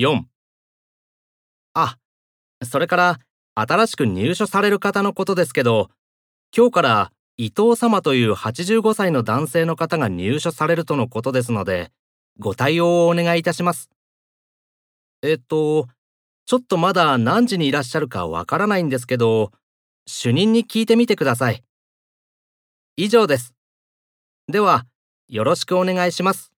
4あ、それから新しく入所される方のことですけど、今日から伊藤様という85歳の男性の方が入所されるとのことですので、ご対応をお願いいたします。えっと、ちょっとまだ何時にいらっしゃるかわからないんですけど、主任に聞いてみてください。以上です。では、よろしくお願いします。